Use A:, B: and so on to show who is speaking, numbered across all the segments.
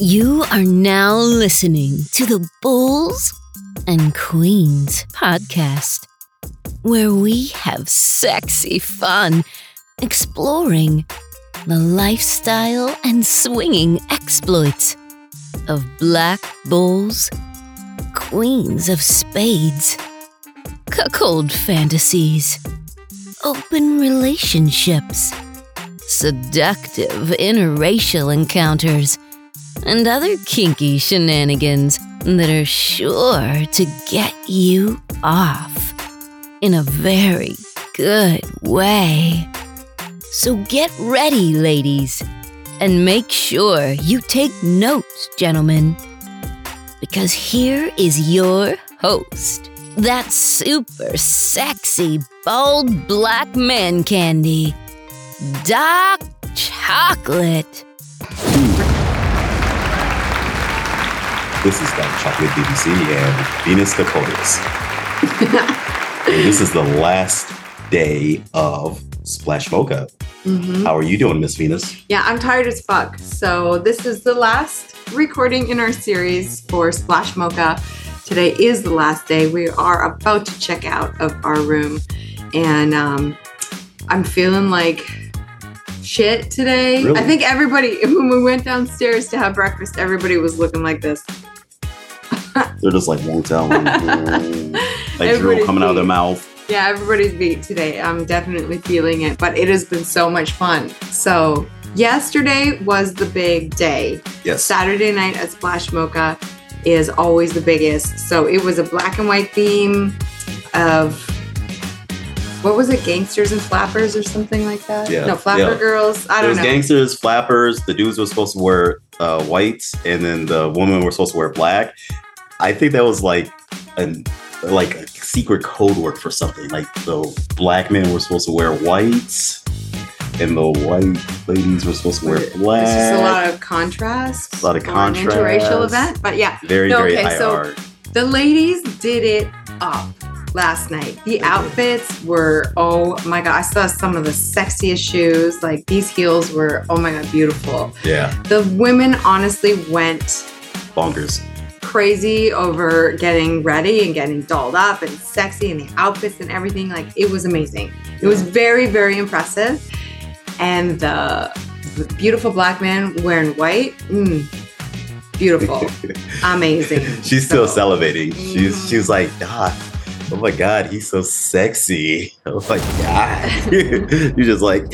A: You are now listening to the Bulls and Queens podcast, where we have sexy fun exploring the lifestyle and swinging exploits of black bulls, queens of spades, cuckold fantasies, open relationships, seductive interracial encounters, and other kinky shenanigans that are sure to get you off in a very good way. So get ready, ladies, and make sure you take notes, gentlemen, because here is your host, that super sexy, bald black man candy, Doc Chocolate.
B: This is Doc Chocolate BBC and Venus Cuckoldress. this is the last day of Splash Mocha.
C: Mhm.
B: How are you doing, Miss Venus?
C: Yeah, I'm tired as fuck. So this is the last recording in our series for Splash Mocha. Today is the last day. We are about to check out of our room, and um, I'm feeling like shit today.
B: Really?
C: I think everybody when we went downstairs to have breakfast, everybody was looking like this.
B: They're just like won't tell. like drool coming out of their mouth.
C: Yeah, everybody's beat today. I'm definitely feeling it, but it has been so much fun. So, yesterday was the big day.
B: Yes.
C: Saturday night at Splash Mocha is always the biggest. So, it was a black and white theme of what was it, gangsters and flappers or something like that?
B: Yeah,
C: No, flapper
B: yeah.
C: girls. I don't
B: was
C: know.
B: gangsters, flappers. The dudes were supposed to wear uh, white, and then the women were supposed to wear black. I think that was like an like a secret code word for something. Like the black men were supposed to wear whites, and the white ladies were supposed to wear black.
C: It's just a lot of contrast.
B: A lot of
C: an interracial event. But yeah,
B: very
C: No,
B: very
C: okay,
B: high
C: so-
B: art.
C: The ladies did it up last night. The outfits were, oh my god, I saw some of the sexiest shoes. Like these heels were, oh my god, beautiful.
B: Yeah,
C: The women honestly went
B: bonkers.
C: Crazy over getting ready and getting dolled up and sexy and the outfits and everything. Like it was amazing. It was very, very impressive. And the, the beautiful black man wearing white, mm, beautiful, amazing.
B: She's still
C: So-
B: salivating. She's she was like, Doc, oh my god, he's so sexy. Oh my god. You're just like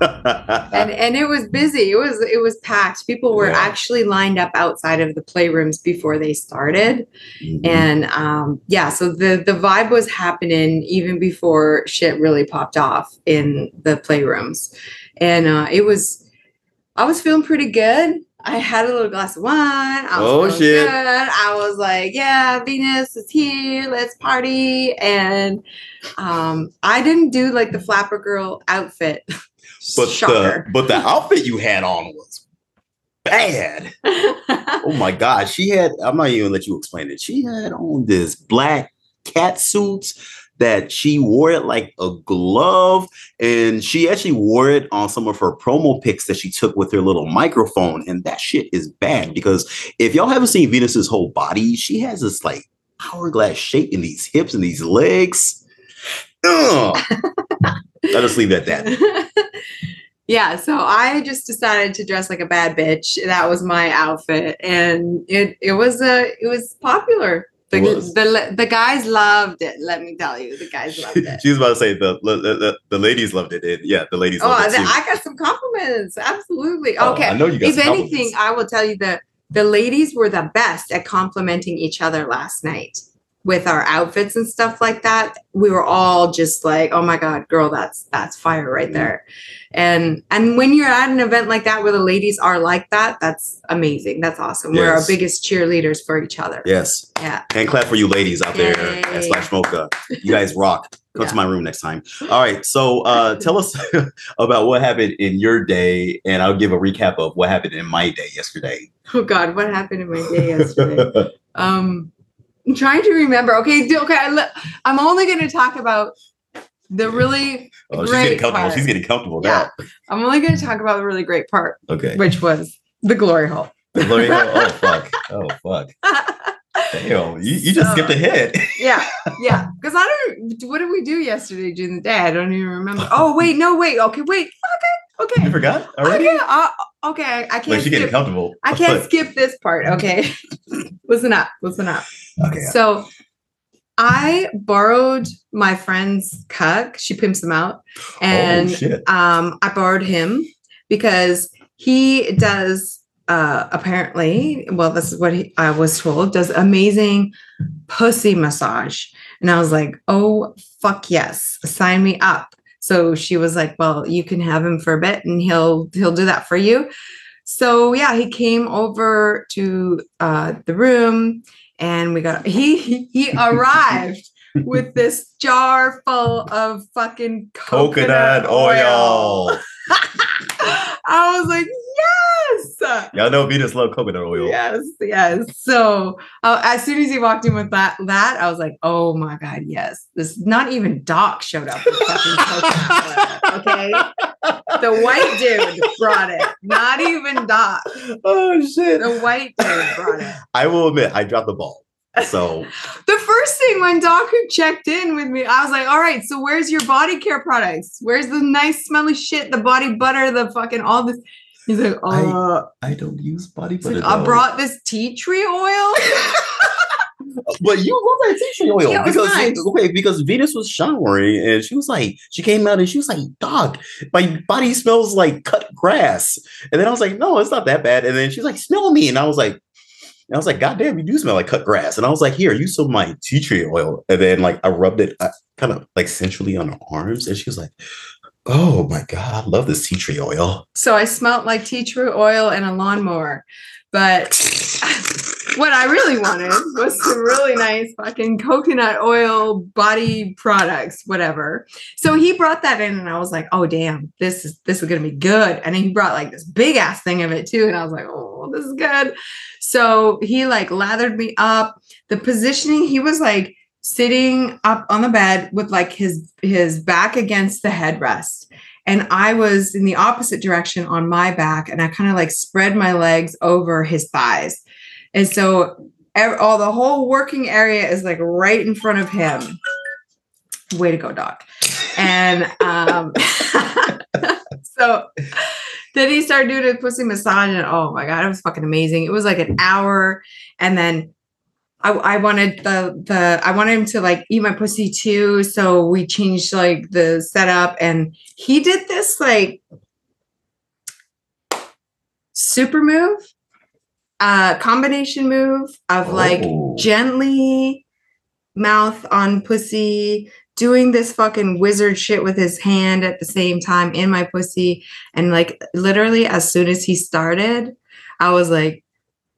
C: and and it was busy. It was it was packed. People were
B: Yeah.
C: actually lined up outside of the playrooms before they started,
B: Mhm.
C: and um, yeah, so the the vibe was happening even before shit really popped off in the playrooms, and uh, it was. I was feeling pretty good. I had a little glass of wine. I was
B: Oh, shit.
C: good. I was like, "Yeah, Venus is here. Let's party!" And um, I didn't do like the flapper girl outfit.
B: but
C: Shocker.
B: the but the outfit you had on was bad. Oh my god, she had. I'm not even gonna let you explain it. She had on this black cat suit that she wore it like a glove, and she actually wore it on some of her promo pics that she took with her little microphone. And that shit is bad because if y'all haven't seen Venus's whole body, she has this like hourglass shape in these hips and these legs. Ugh. I'll just leave it at that.
C: Yeah, so I just decided to dress like a bad bitch. That was my outfit, and it it was a it was popular. The,
B: was.
C: the the guys loved it. Let me tell you, the guys loved it.
B: she was about to say the the, the, the ladies loved it. And yeah, the ladies
C: oh, I,
B: loved it too.
C: I got some compliments. Absolutely.
B: Oh,
C: Okay.
B: I know you got
C: if anything. I will tell you that the ladies were the best at complimenting each other last night with our outfits and stuff like that. We were all just like, "Oh my god, girl, that's that's fire right
B: Mhm.
C: there." And and when you're at an event like that where the ladies are like that, that's amazing. That's awesome. We're our biggest cheerleaders for each other.
B: Yes.
C: Yeah.
B: Hand clap for you ladies out there
C: Yay.
B: at Splash Mocha. You guys rock. Come to my room next time. All right. So uh tell us about what happened in your day, and I'll give a recap of what happened in my day yesterday.
C: Oh god, what happened in my day yesterday? um I'm trying to remember. Okay, do, okay. I, I'm only going to talk about the really
B: Oh, she's getting comfortable.
C: part.
B: She's getting comfortable
C: Yeah. I'm only going to talk about the really great part.
B: Okay.
C: which was the glory hole.
B: L'Oreal. Oh fuck. Oh fuck. Damn, you, you just
C: So-
B: skipped ahead.
C: yeah, yeah. Because I don't. What did we do yesterday during the day? I don't even remember. Oh wait, no, wait. Okay, wait. Okay, okay.
B: You forgot already?
C: Okay, uh, okay. I can't
B: she getting
C: skip.
B: comfortable.
C: I can't skip this part. Okay, listen up. Listen up.
B: Okay.
C: So I borrowed my friend's cuck. She pimps them out, and
B: oh
C: um, I borrowed him because he does uh, apparently. Well, this is what he, I was told. Does amazing pussy massage, and I was like, "Oh fuck yes, sign me up." So she was like, "Well, you can have him for a bit, and he'll he'll do that for you." So yeah, he came over to uh, the room, and we got he he arrived with this jar full of fucking
B: Coconut oil.
C: I was like, yes,
B: Y'all know Venus love coconut oil.
C: yes, yes. So uh, as soon as he walked in with that, that I was like, oh my god, yes. This not even Doc showed up with fucking coconut oil. Okay, the white dude brought it, not even Doc.
B: Oh shit.
C: The white dude brought it.
B: I will admit, I dropped the ball. So
C: The first thing when Doc checked in with me, I was like, all right, so where's your body care products? Where's the nice smelly shit, the body butter, the fucking all this? He's like,
B: I-
C: uh,
B: I don't use body butter.
C: like, I brought this tea tree oil.
B: But you love that tea tree oil
C: Yeah,
B: because
C: nice.
B: okay, because Venus was showering and she was like, she came out and she was like, "Dog, my body smells like cut grass." And then I was like, "No, it's not that bad." And then she's like, "Smell me," and I was like, and I was like, "God damn, you do smell like cut grass." And I was like, "Here, use some of my tea tree oil." And then like I rubbed it uh, kind of like centrally on her arms, and she was like, "Oh my god, I love this tea tree oil."
C: so I smelt like tea tree oil and a lawnmower. But what I really wanted was some really nice fucking coconut oil body products, whatever. So he brought that in, and I was like, "Oh damn, this is this is gonna be good." And then he brought like this big ass thing of it too, and I was like, "Oh, this is good." So he like lathered me up. The positioning, he was like sitting up on the bed with like his his back against the headrest and I was in the opposite direction on my back, and I kind of like spread my legs over his thighs, and so all the whole working area is like right in front of him. Way to go, Doc! And um, so then he started doing a pussy massage, and oh my god, it was fucking amazing. It was like an hour, and then I, I wanted the the I wanted him to like eat my pussy too. So we changed like the setup and he did this like super move, uh combination move of like
B: Oh.
C: gently mouth on pussy, doing this fucking wizard shit with his hand at the same time in my pussy. And like literally as soon as he started, I was like,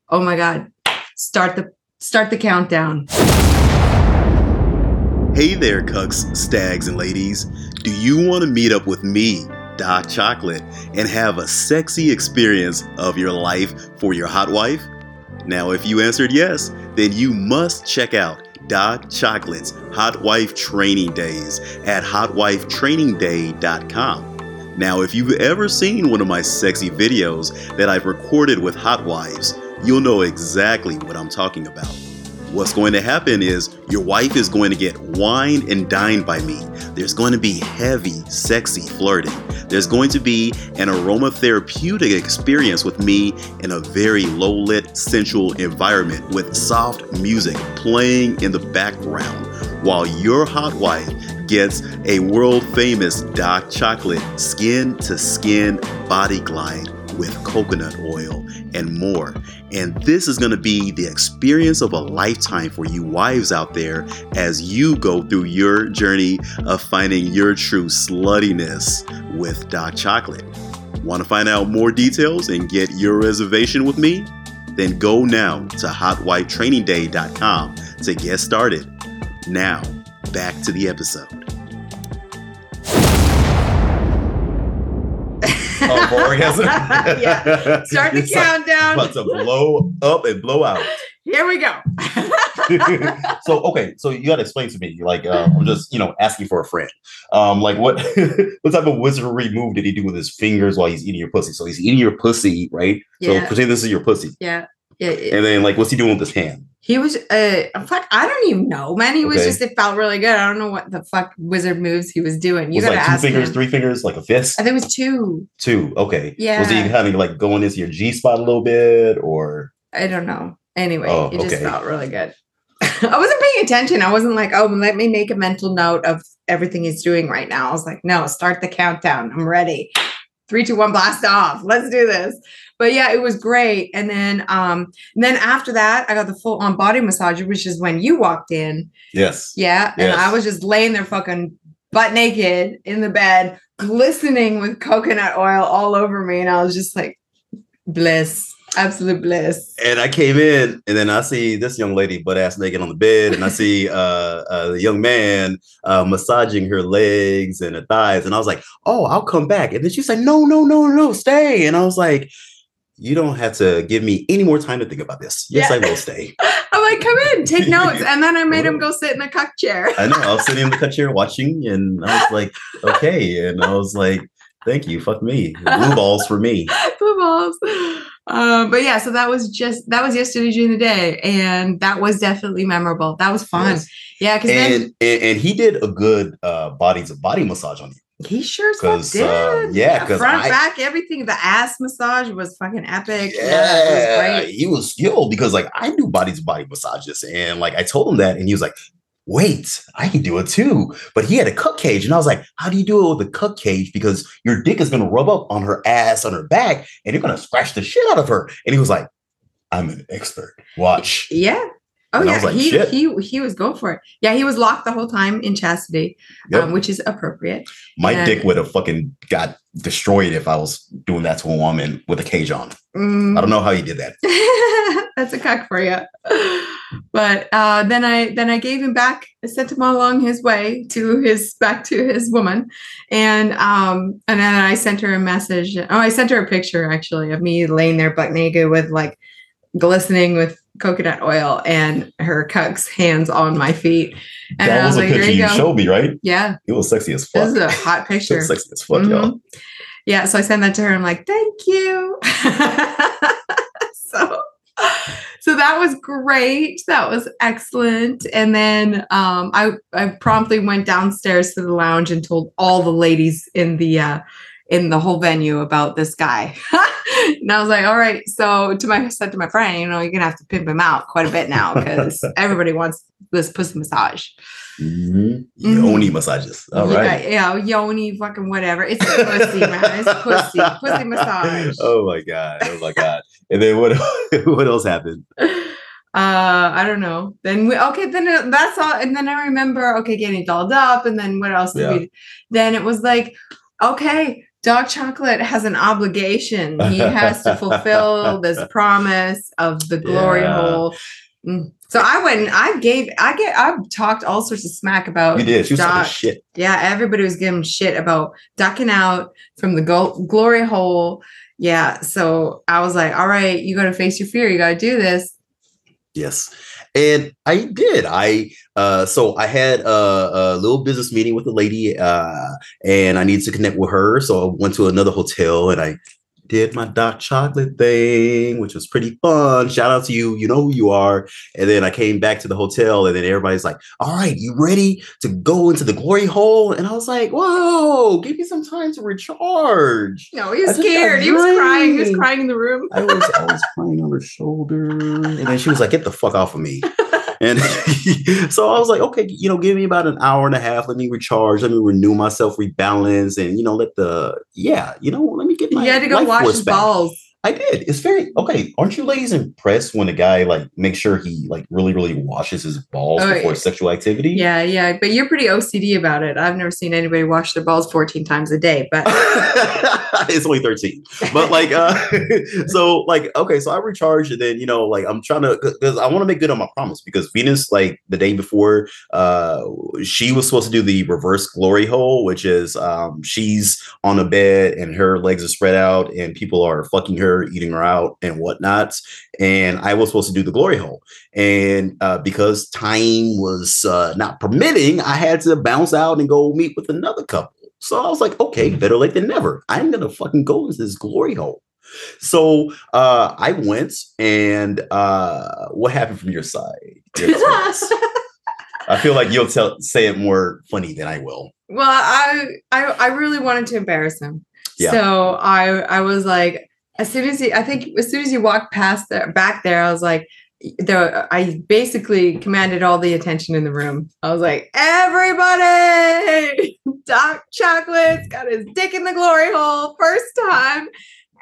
C: oh my God, start the start the countdown.
B: Hey there, cucks, stags, and ladies. Do you want to meet up with me, Doc Chocolate, and have a sexy experience of your life for your hot wife? Now, if you answered yes, then you must check out Doc Chocolate's Hot Wife Training Days at hotwifetrainingday.com. Now, if you've ever seen one of my sexy videos that I've recorded with hot wives, you'll know exactly what I'm talking about. What's going to happen is your wife is going to get wined and dined by me. There's going to be heavy, sexy flirting. There's going to be an aromatherapeutic experience with me in a very low lit, sensual environment with soft music playing in the background while your hot wife gets a world famous dark chocolate skin to skin body glide with coconut oil and more. And this is going to be the experience of a lifetime for you wives out there as you go through your journey of finding your true sluttiness with Doc Chocolate. Want to find out more details and get your reservation with me? Then go now to hotwifetrainingday.com to get started. Now, back to the episode. Oh, orgasm.
C: Yeah. Start the
B: It's like
C: countdown.
B: About to blow up and blow out.
C: here we go.
B: so okay, so you gotta explain to me, like uh, I'm just you know asking for a friend. Um, like what what type of wizardry move did he do with his fingers while he's eating your pussy? So he's eating your pussy, right? So pretend this is your pussy,
C: yeah. Yeah, yeah.
B: and then like what's he doing with his hand?
C: He was uh fuck, I don't even know, man. He was
B: Okay.
C: just it felt really good. I don't know what the fuck wizard moves he was doing. You
B: was
C: gotta
B: like two
C: ask
B: fingers,
C: him.
B: three fingers, like a fist?
C: I think it was two.
B: Two. Okay. Yeah. Was he having like going into your G spot a little bit, or
C: I don't know. Anyway,
B: Oh,
C: it just felt really good. I wasn't paying attention. I wasn't like, oh, let me make a mental note of everything he's doing right now. I was like, no, start the countdown. I'm ready. Three, two, one, blast off. Let's do this. But yeah, it was great. And then um, and then after that, I got the full on body massage, which is when you walked in.
B: yes?
C: Yeah. And I was just laying there fucking butt naked in the bed, glistening with coconut oil all over me. And I was just like, bliss, absolute bliss.
B: And I came in, and then I see this young lady butt ass naked on the bed, and I see uh, uh, the young man uh, massaging her legs and her thighs, and I was like, "Oh, I'll come back." And then she's like, "No, no, no, no, stay." And I was like, "You don't have to give me any more time to think about this. Yes,
C: Yeah.
B: I will stay."
C: I'm like, come in, take notes. And then I made him go sit in the cuck chair.
B: I know. I was sitting in the cut chair watching, and I was like, "Okay," and I was like, "Thank you, fuck me, blue balls for me."
C: Blue balls. Um, but yeah, so that was just that was yesterday during the day, and that was definitely memorable. That was fun.
B: Yes.
C: Yeah, because then
B: And, and and he did a good uh body to body massage on you.
C: He sure fuck
B: 'cause,
C: did.
B: uh, yeah, 'cause
C: front,
B: I-
C: back, everything. The ass massage was fucking epic. Yeah,
B: Yeah,
C: was
B: he was skilled because like I do body to body massages, and like I told him that, and he was like, "Wait, I can do it too." But he had a cup cage, and I was like, "How do you do it with a cup cage? Because your dick is gonna rub up on her ass, on her back, and you're gonna scratch the shit out of her." And he was like, "I'm an expert. Watch."
C: Yeah. Oh
B: And
C: yeah,
B: like,
C: he
B: "Shit."
C: he he was going for it. Yeah, he was locked the whole time in chastity,
B: Yep.
C: um, which is appropriate.
B: My
C: and-
B: dick would have fucking got destroyed if I was doing that to a woman with a cage on.
C: Mm.
B: I don't know how he did that.
C: That's a cock for you. But uh, then I then I gave him back. I sent him along his way to his back to his woman, and um and then I sent her a message. Oh, I sent her a picture actually of me laying there butt naked with like glistening with coconut oil and her cuck's hands on my feet. And
B: that
C: I
B: was
C: was
B: a
C: like, there
B: picture
C: you
B: you showed me, right?
C: Yeah,
B: It was sexy as
C: this
B: fuck.
C: is a hot
B: It
C: picture.
B: was sexy as fuck, y'all.
C: Mhm. Yeah, so I sent that to her. I'm like, thank you. so, so that was great. That was excellent. And then um, I I promptly went downstairs to the lounge and told all the ladies in the uh, in the whole venue about this guy. and I was like, all right. So to my I said to my friend, you know, you're gonna have to pimp him out quite a bit now because everybody wants this pussy massage.
B: Mhm.
C: Mhm.
B: Yoni massages. All right.
C: Yeah, yeah, yoni, fucking whatever. It's a pussy, man. It's pussy, pussy massage.
B: Oh my god. Oh my god. And then what what else happened?
C: Uh, I don't know. Then we okay. Then it- that's all. And then I remember okay, getting dolled up. And then what else did
B: Yeah.
C: we? Then it was like, okay, Doc Chocolate has an obligation. He has to fulfill this promise of the glory
B: Yeah.
C: hole. Mm. So I went. and I gave. I get. I talked all sorts of smack about.
B: You did. Talking
C: Dog-
B: shit.
C: Yeah, everybody was giving shit about ducking out from the go- glory hole. Yeah, so I was like, all right, you got to face your fear. You got to do this.
B: Yes. And I did. I uh so I had a, a little business meeting with a lady uh and I needed to connect with her. So I went to another hotel and I did my dark chocolate thing, which was pretty fun. Shout out to you. You know who you are. And then I came back to the hotel and then everybody's like, all right, you ready to go into the glory hole? And I was like, whoa, give me some time to recharge.
C: No, he was scared. He was crying. He was crying in the room.
B: I was I was crying on her shoulder, and then she was like, "Get the fuck off of me!" And so I was like, "Okay, you know, give me about an hour and a half. Let me recharge. Let me renew myself, rebalance, and you know, let the yeah, you know, let me get my
C: He had to go wash
B: force
C: his
B: back."
C: balls.
B: I did. It's very okay. Aren't you ladies impressed when a guy like makes sure he like really, really washes his balls
C: Oh,
B: before
C: yeah.
B: sexual activity?
C: Yeah, yeah, but you're pretty OCD about it. I've never seen anybody wash their balls 14 times a day, but
B: it's only 13 but like uh so like okay so i recharge and then you know like i'm trying to because i want to make good on my promise because venus like the day before uh she was supposed to do the reverse glory hole which is um she's on a bed and her legs are spread out and people are fucking her eating her out, and whatnot. And I was supposed to do the glory hole, and uh, because time was uh, not permitting, I had to bounce out and go meet with another couple. So I was like, okay, better late than never. I'm gonna fucking go to this glory hole. So uh, I went, and uh, what happened from your side? I feel like you'll tell say it more funny than I will.
C: Well, I I I really wanted to embarrass him.
B: Yeah.
C: So I I was like, as soon as he, I think as soon as you walked past there, back there, I was like, there. I basically commanded all the attention in the room. I was like, everybody, Doc Chocolate's got his dick in the glory hole, first time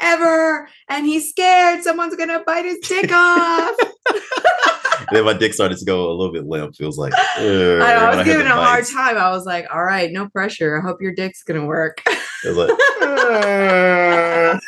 C: ever, and he's scared someone's gonna bite his dick off.
B: then my dick started to go a little bit limp. Feels like
C: I, I was giving a hard time. I was like, "All right, no pressure. I hope your dick's gonna work."
B: It was like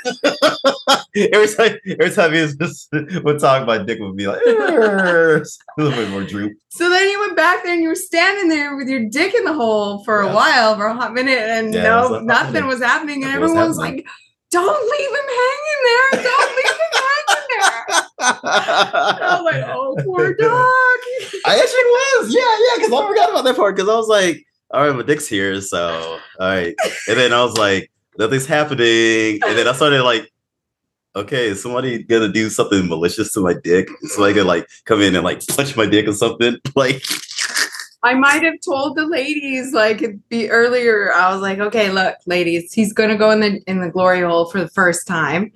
B: every time, every time he was just would talk, my dick would be like a little bit more droop.
C: So then you went back there and you were standing there with your dick in the hole for
B: Yeah.
C: a while, for a hot minute, and
B: Yeah,
C: no,
B: was like,
C: nothing was happening, and
B: Nothing was
C: everyone was like, "Don't leave him hanging there! Don't leave him hanging there!" And I was like, "Oh, poor dog."
B: I actually was, yeah, yeah, because I forgot about that part because I was like, all right, my dick's here, so all right. And then I was like, nothing's happening. And then I started like, okay, is somebody gonna do something malicious to my dick? Is somebody gonna like come in and like punch my dick or something? Like,
C: I might have told the ladies like the earlier. I was like, "Okay, look, ladies, he's gonna go in the in the glory hole for the first time."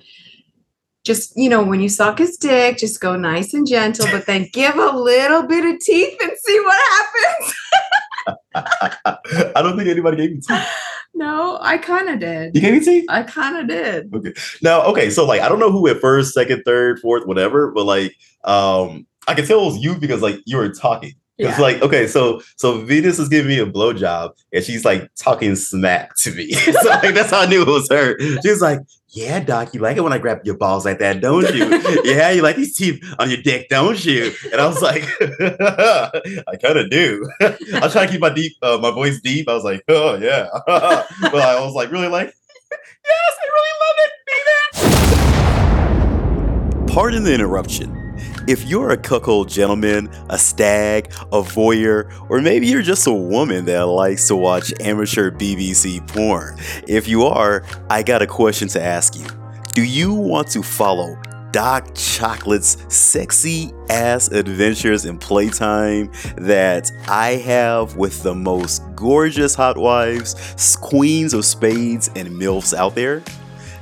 C: Just you know, when you suck his dick, just go nice and gentle, but then give a little bit of teeth and see what happens.
B: I don't think anybody gave me teeth.
C: No, I kind of did.
B: You gave me teeth?
C: I kind of did. Okay.
B: Now, okay, so like I don't know who at first, second, third, fourth, whatever, but like um I can tell it was you because like you were talking. It's
C: Yeah.
B: like okay, so so Venus is giving me a blowjob and she's like talking smack to me. so like that's how I knew it was her. She's like, "Yeah, Doc, you like it when I grab your balls like that, don't you? yeah, you like these teeth on your dick, don't you?" And I was like, "I kind of do." I was trying to keep my deep, uh, my voice deep. I was like, "Oh yeah," but I was like really like, "Yes, I really love it, baby." Pardon the interruption. If you're a cuckold gentleman, a stag, a voyeur, or maybe you're just a woman that likes to watch amateur BBC porn, if you are, I got a question to ask you. Do you want to follow Doc Chocolate's sexy ass adventures and playtime that I have with the most gorgeous hot wives, queens of spades, and MILFs out there?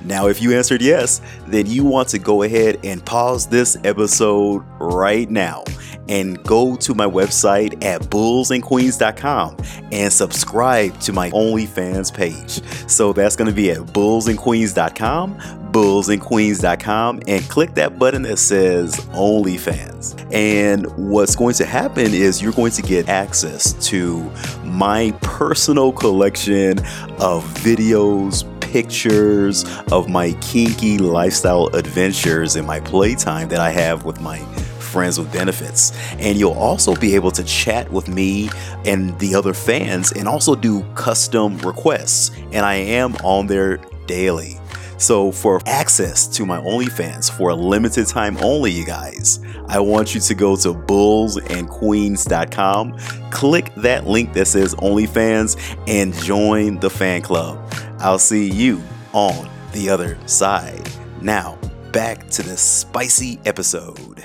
B: Now, if you answered yes, then you want to go ahead and pause this episode right now and go to my website at bullsandqueens.com and subscribe to my OnlyFans page. So that's going to be at bullsandqueens.com, bullsandqueens.com, and click that button that says OnlyFans. And what's going to happen is you're going to get access to my personal collection of videos, pictures of my kinky lifestyle adventures and my playtime that I have with my friends with benefits. And you'll also be able to chat with me and the other fans and also do custom requests. And I am on there daily. So, for access to my OnlyFans for a limited time only, you guys, I want you to go to bullsandqueens.com, click that link that says OnlyFans, and join the fan club. I'll see you on the other side. Now, back to the spicy episode.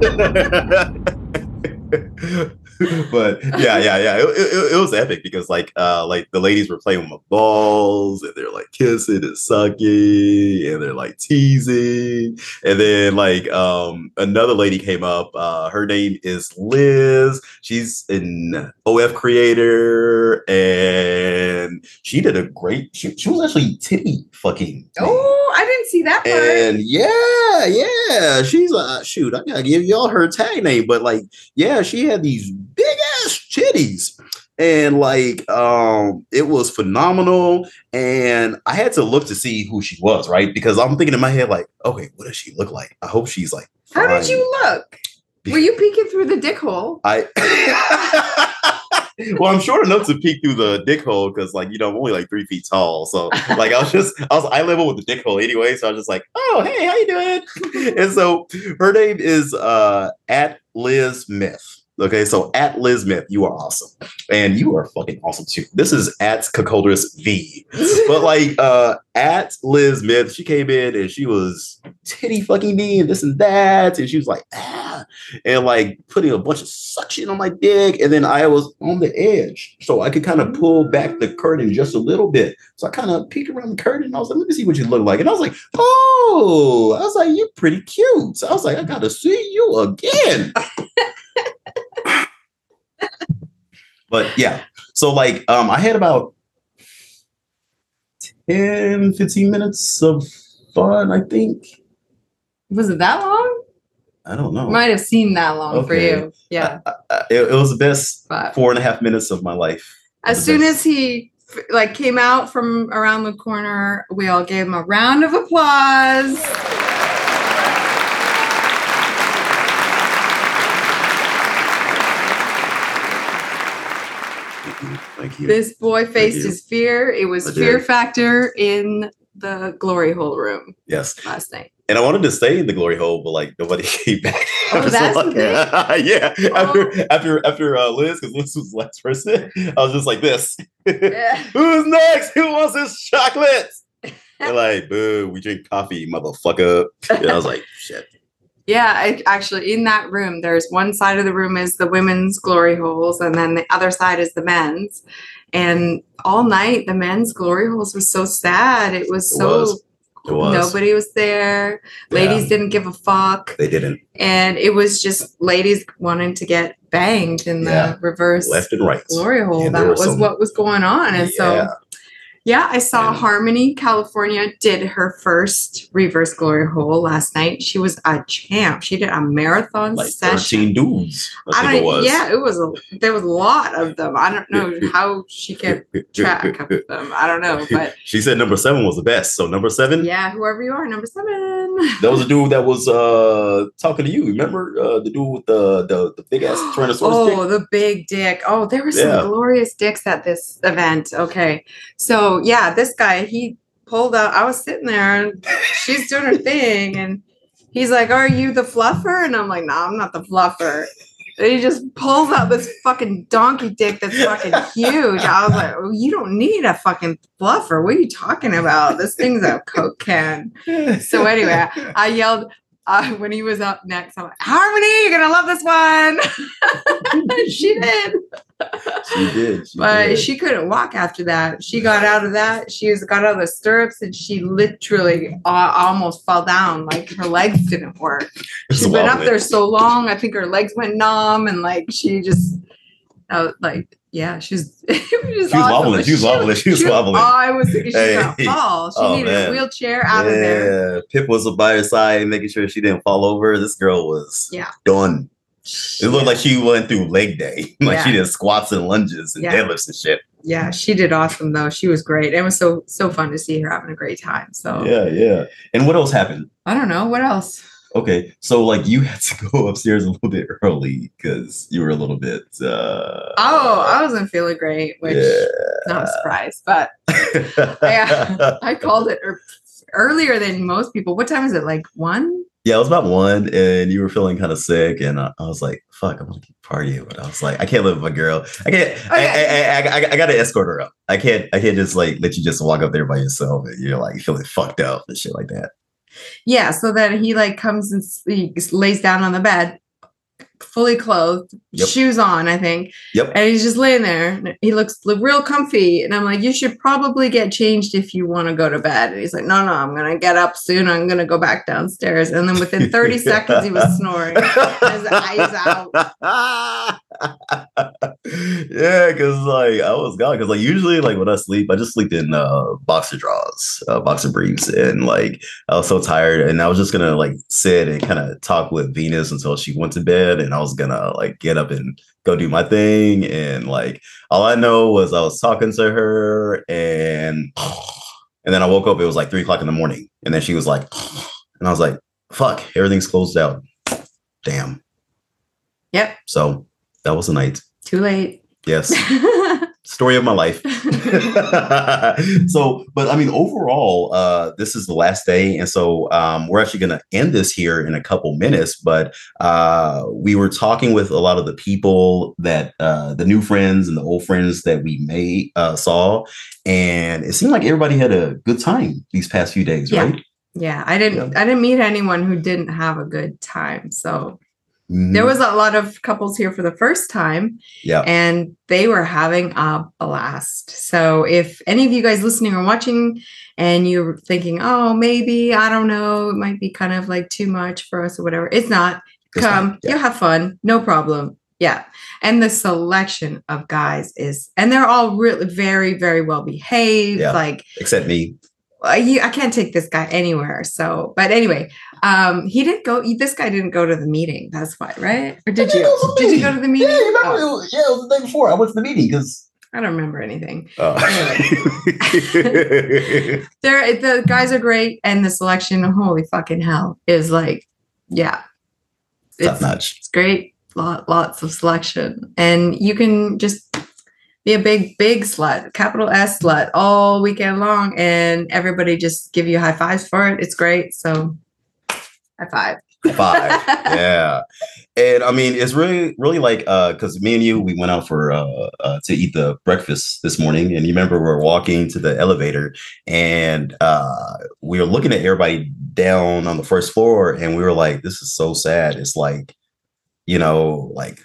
B: but yeah, yeah, yeah. It, it, it was epic because like uh like the ladies were playing with my balls and they're like kissing and sucking and they're like teasing. And then like um another lady came up. Uh her name is Liz. She's an OF creator and she did a great she, she was actually titty fucking.
C: Oh, I didn't see that part.
B: And yeah, yeah, she's uh shoot, I gotta give y'all her tag name, but like, yeah, she had these big ass titties. And like um it was phenomenal. And I had to look to see who she was, right? Because I'm thinking in my head, like, okay, what does she look like? I hope she's like
C: How did
B: fine.
C: you look? Were you peeking through the dick hole?
B: I well, I'm short enough to peek through the dick hole because, like, you know, I'm only like three feet tall. So, like, I was just, I was eye level with the dick hole anyway. So I was just like, oh, hey, how you doing? and so her name is uh at Liz Myth. Okay, so at Liz Myth, you are awesome, and you are fucking awesome too. This is at Cuckoldress V, but like uh at Liz Myth, she came in and she was titty fucking me and this and that, and she was like ah, and like putting a bunch of suction on my dick, and then I was on the edge, so I could kind of pull back the curtain just a little bit. So I kind of peeked around the curtain, and I was like, let me see what you look like, and I was like, oh, I was like, you're pretty cute. So I was like, I gotta see you again. but yeah so like um i had about 10 15 minutes of fun i think
C: Was it that long?
B: i don't know
C: Might have seemed that long for you. Yeah.
B: Uh, it, it was the best
C: But
B: four and a half minutes of my life
C: as soon
B: best.
C: as he like came out from around the corner, we all gave him a round of applause.
B: thank you
C: This boy faced his fear. It was fear factor in the glory hole room
B: yes
C: last night.
B: and i wanted to stay in the glory hole but like nobody came back
C: Oh, that's
B: like, yeah after
C: Oh.
B: after after uh, liz because liz was the last person i was just like this
C: Yeah.
B: Who's next? Who wants this chocolate? They're like, boo, we drink coffee, motherfucker. And I was like, shit.
C: Yeah, I, actually, in that room, there's one side of the room is the women's glory holes, and then the other side is the men's. And all night, the men's glory holes were so sad. It was
B: It
C: so
B: was. It was.
C: nobody was there. Ladies didn't give a fuck,
B: They didn't.
C: and it was just ladies wanting to get banged in the reverse
B: Left and right.
C: glory hole.
B: And
C: that was
B: some-
C: what was going on, and so.
B: Yeah.
C: I saw Harmony, California, did her first reverse glory hole last night. She was a champ. She did a marathon
B: Like
C: session.
B: 13 dudes. I
C: I don't,
B: it was.
C: Yeah, it was a there was a lot of them. I don't know how she kept track of them. I don't know, but
B: she said number seven was the best. So number seven,
C: yeah, whoever you are, number seven.
B: that was a dude that was uh talking to you. Remember uh the dude with the the, the big ass Tyrannosaurus
C: Oh,
B: dick?
C: the big dick. Oh, there were some
B: Yeah.
C: glorious dicks at this event. Okay. So, yeah, this guy, he pulled out. I was sitting there and she's doing her thing. And he's like, Are you the fluffer? And I'm like, No, I'm not the fluffer. And he just pulls out this fucking donkey dick that's fucking huge. I was like, oh, You don't need a fucking fluffer. What are you talking about? This thing's a Coke can. So, anyway, I yelled, uh, when he was up next, I'm like, Harmony, you're gonna love this one. she did,
B: she did. She
C: but
B: did.
C: she couldn't walk after that. She got out of that. She was got out of the stirrups, and she literally uh, almost fell down. Like her legs didn't work. She's been up there so long. I think her legs went numb, and like she just, uh, like yeah, she's. it was just
B: She was
C: awesome.
B: wobbling. She was wobbling. She was wobbling.
C: I was thinking she
B: Hey.
C: fall. She
B: Oh,
C: needed
B: man.
C: a wheelchair out of there.
B: Yeah, Pip was by her side, making sure she didn't fall over. This girl was
C: Yeah.
B: done. It looked like she went through leg day. like she did squats and lunges and
C: Yeah.
B: deadlifts and shit.
C: yeah, she did awesome though. She was great. It was so so fun to see her having a great time. So
B: Yeah, yeah. And what else happened?
C: I don't know what else.
B: Okay, so like you had to go upstairs a little bit early because you were a little bit. uh
C: Oh, I wasn't feeling great, which
B: yeah.
C: not a surprise, but yeah, I called it ear- earlier than most people. What time is it? Like one?
B: Yeah, it was about one, and you were feeling kind of sick, and I, I was like, "Fuck, i'm gonna keep partying," but I was like, "I can't live with my girl. I can't. I, I, I, I, I got to escort her up. I can't. I can't just like let you just walk up there by yourself, and you're like feeling fucked up and shit like that."
C: Yeah. So then he like comes and he lays down on the bed, fully clothed,
B: Yep.
C: shoes on, I think.
B: Yep.
C: And he's just laying there. He looks real comfy. And I'm like, you should probably get changed if you want to go to bed. And he's like, no, no, I'm going to get up soon. I'm going to go back downstairs. And then within 30 seconds, he was snoring. His eyes
B: out. yeah, because like I was gone. Because like usually, like when I sleep, I just sleep in uh boxer drawers, uh, boxer briefs, and like I was so tired, and I was just gonna like sit and kind of talk with Venus until she went to bed, and I was gonna like get up and go do my thing, and like all I know was I was talking to her, and and then I woke up. It was like three o'clock in the morning, and then she was like, and I was like, "Fuck, everything's closed out." Damn.
C: Yep.
B: So that was the night.
C: Too late.
B: Yes. Story of my life. so, but I mean, overall, uh, this is the last day. And so um, we're actually going to end this here in a couple minutes. But uh, we were talking with a lot of the people that uh, the new friends and the old friends that we made uh, saw. And it seemed like everybody had a good time these past few days,
C: Yeah.
B: right?
C: yeah, I didn't I didn't meet anyone who didn't have a good time. So
B: Mhm.
C: there was a lot of couples here for the first time
B: yeah.
C: and they were having a blast. So if any of you guys listening or watching and you're thinking, oh, maybe, I don't know, it might be kind of like too much for us or whatever, it's not.
B: It's
C: Come.
B: Yeah.
C: you'll have fun, no problem. Yeah. And the selection of guys is, and they're all really very, very well behaved.
B: Yeah.
C: Like,
B: Except me.
C: Uh, you, I can't take this guy anywhere. So, but anyway, um, he didn't go. This guy didn't go to the meeting. That's why, right? Or did
B: I did
C: you?
B: go to the
C: Did you go to the meeting?
B: Yeah, you remember?
C: Oh,
B: It was, yeah, it was the day before. I went to the meeting because.
C: I don't remember anything.
B: Uh,
C: They're the guys are great, and the selection, holy fucking hell, is like, yeah,
B: top
C: it's,
B: notch.
C: it's great. Lot, lots of selection, and you can just be a big, big slut, capital S slut, all weekend long, and everybody just give you high fives for it. It's great. So, high five.
B: Five. yeah. And I mean, it's really, really like, uh, cause me and you, we went out for, uh, uh, to eat the breakfast this morning. And you remember we were walking to the elevator and, uh, we were looking at everybody down on the first floor and we were like, this is so sad. It's like, you know, like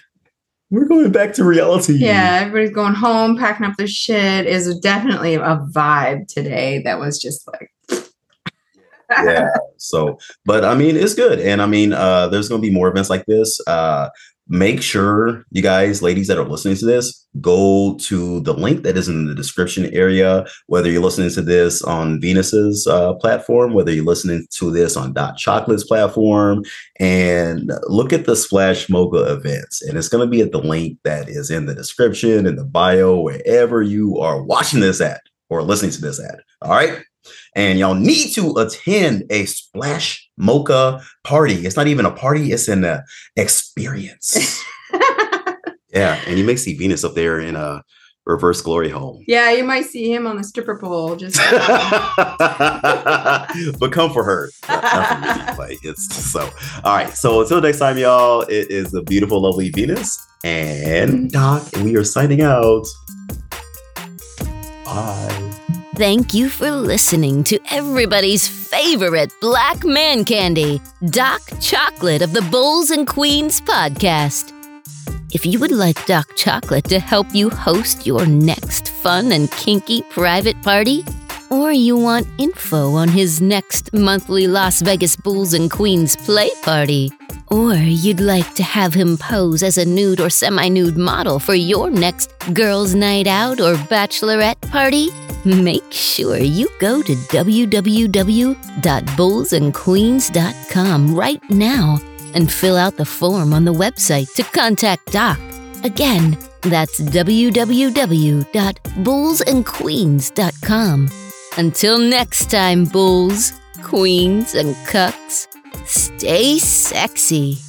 B: we're going back to reality.
C: Yeah, everybody's going home, packing up their shit. Is definitely a vibe today that was just like,
B: yeah. So, but I mean, it's good. And I mean, uh, there's going to be more events like this. Uh, make sure you guys, ladies that are listening to this, go to the link that is in the description area, whether you're listening to this on Venus's uh, platform, whether you're listening to this on Doc Chocolate's platform, and look at the Splash Mocha events. And it's going to be at the link that is in the description, in the bio, wherever you are watching this at or listening to this at. All right and y'all need to attend a splash mocha party. It's not even a party it's an uh, experience. Yeah and you may see venus up there in a reverse glory hole.
C: Yeah, you might see him on the stripper pole. Just
B: but come for her. Not, not for like it's so all right so until next time y'all it is a beautiful lovely venus and doc and we are signing out. Bye
A: Thank you for listening to everybody's favorite black man candy, Doc Chocolate of the Bulls and Queens podcast. If you would like Doc Chocolate to help you host your next fun and kinky private party, or you want info on his next monthly Las Vegas Bulls and Queens play party, or you'd like to have him pose as a nude or semi nude model for your next girls' night out or bachelorette party, make sure you go to www.bullsandqueens.com right now and fill out the form on the website to contact Doc. Again, that's www.bullsandqueens.com. Until next time, bulls, queens, and cucks, stay sexy.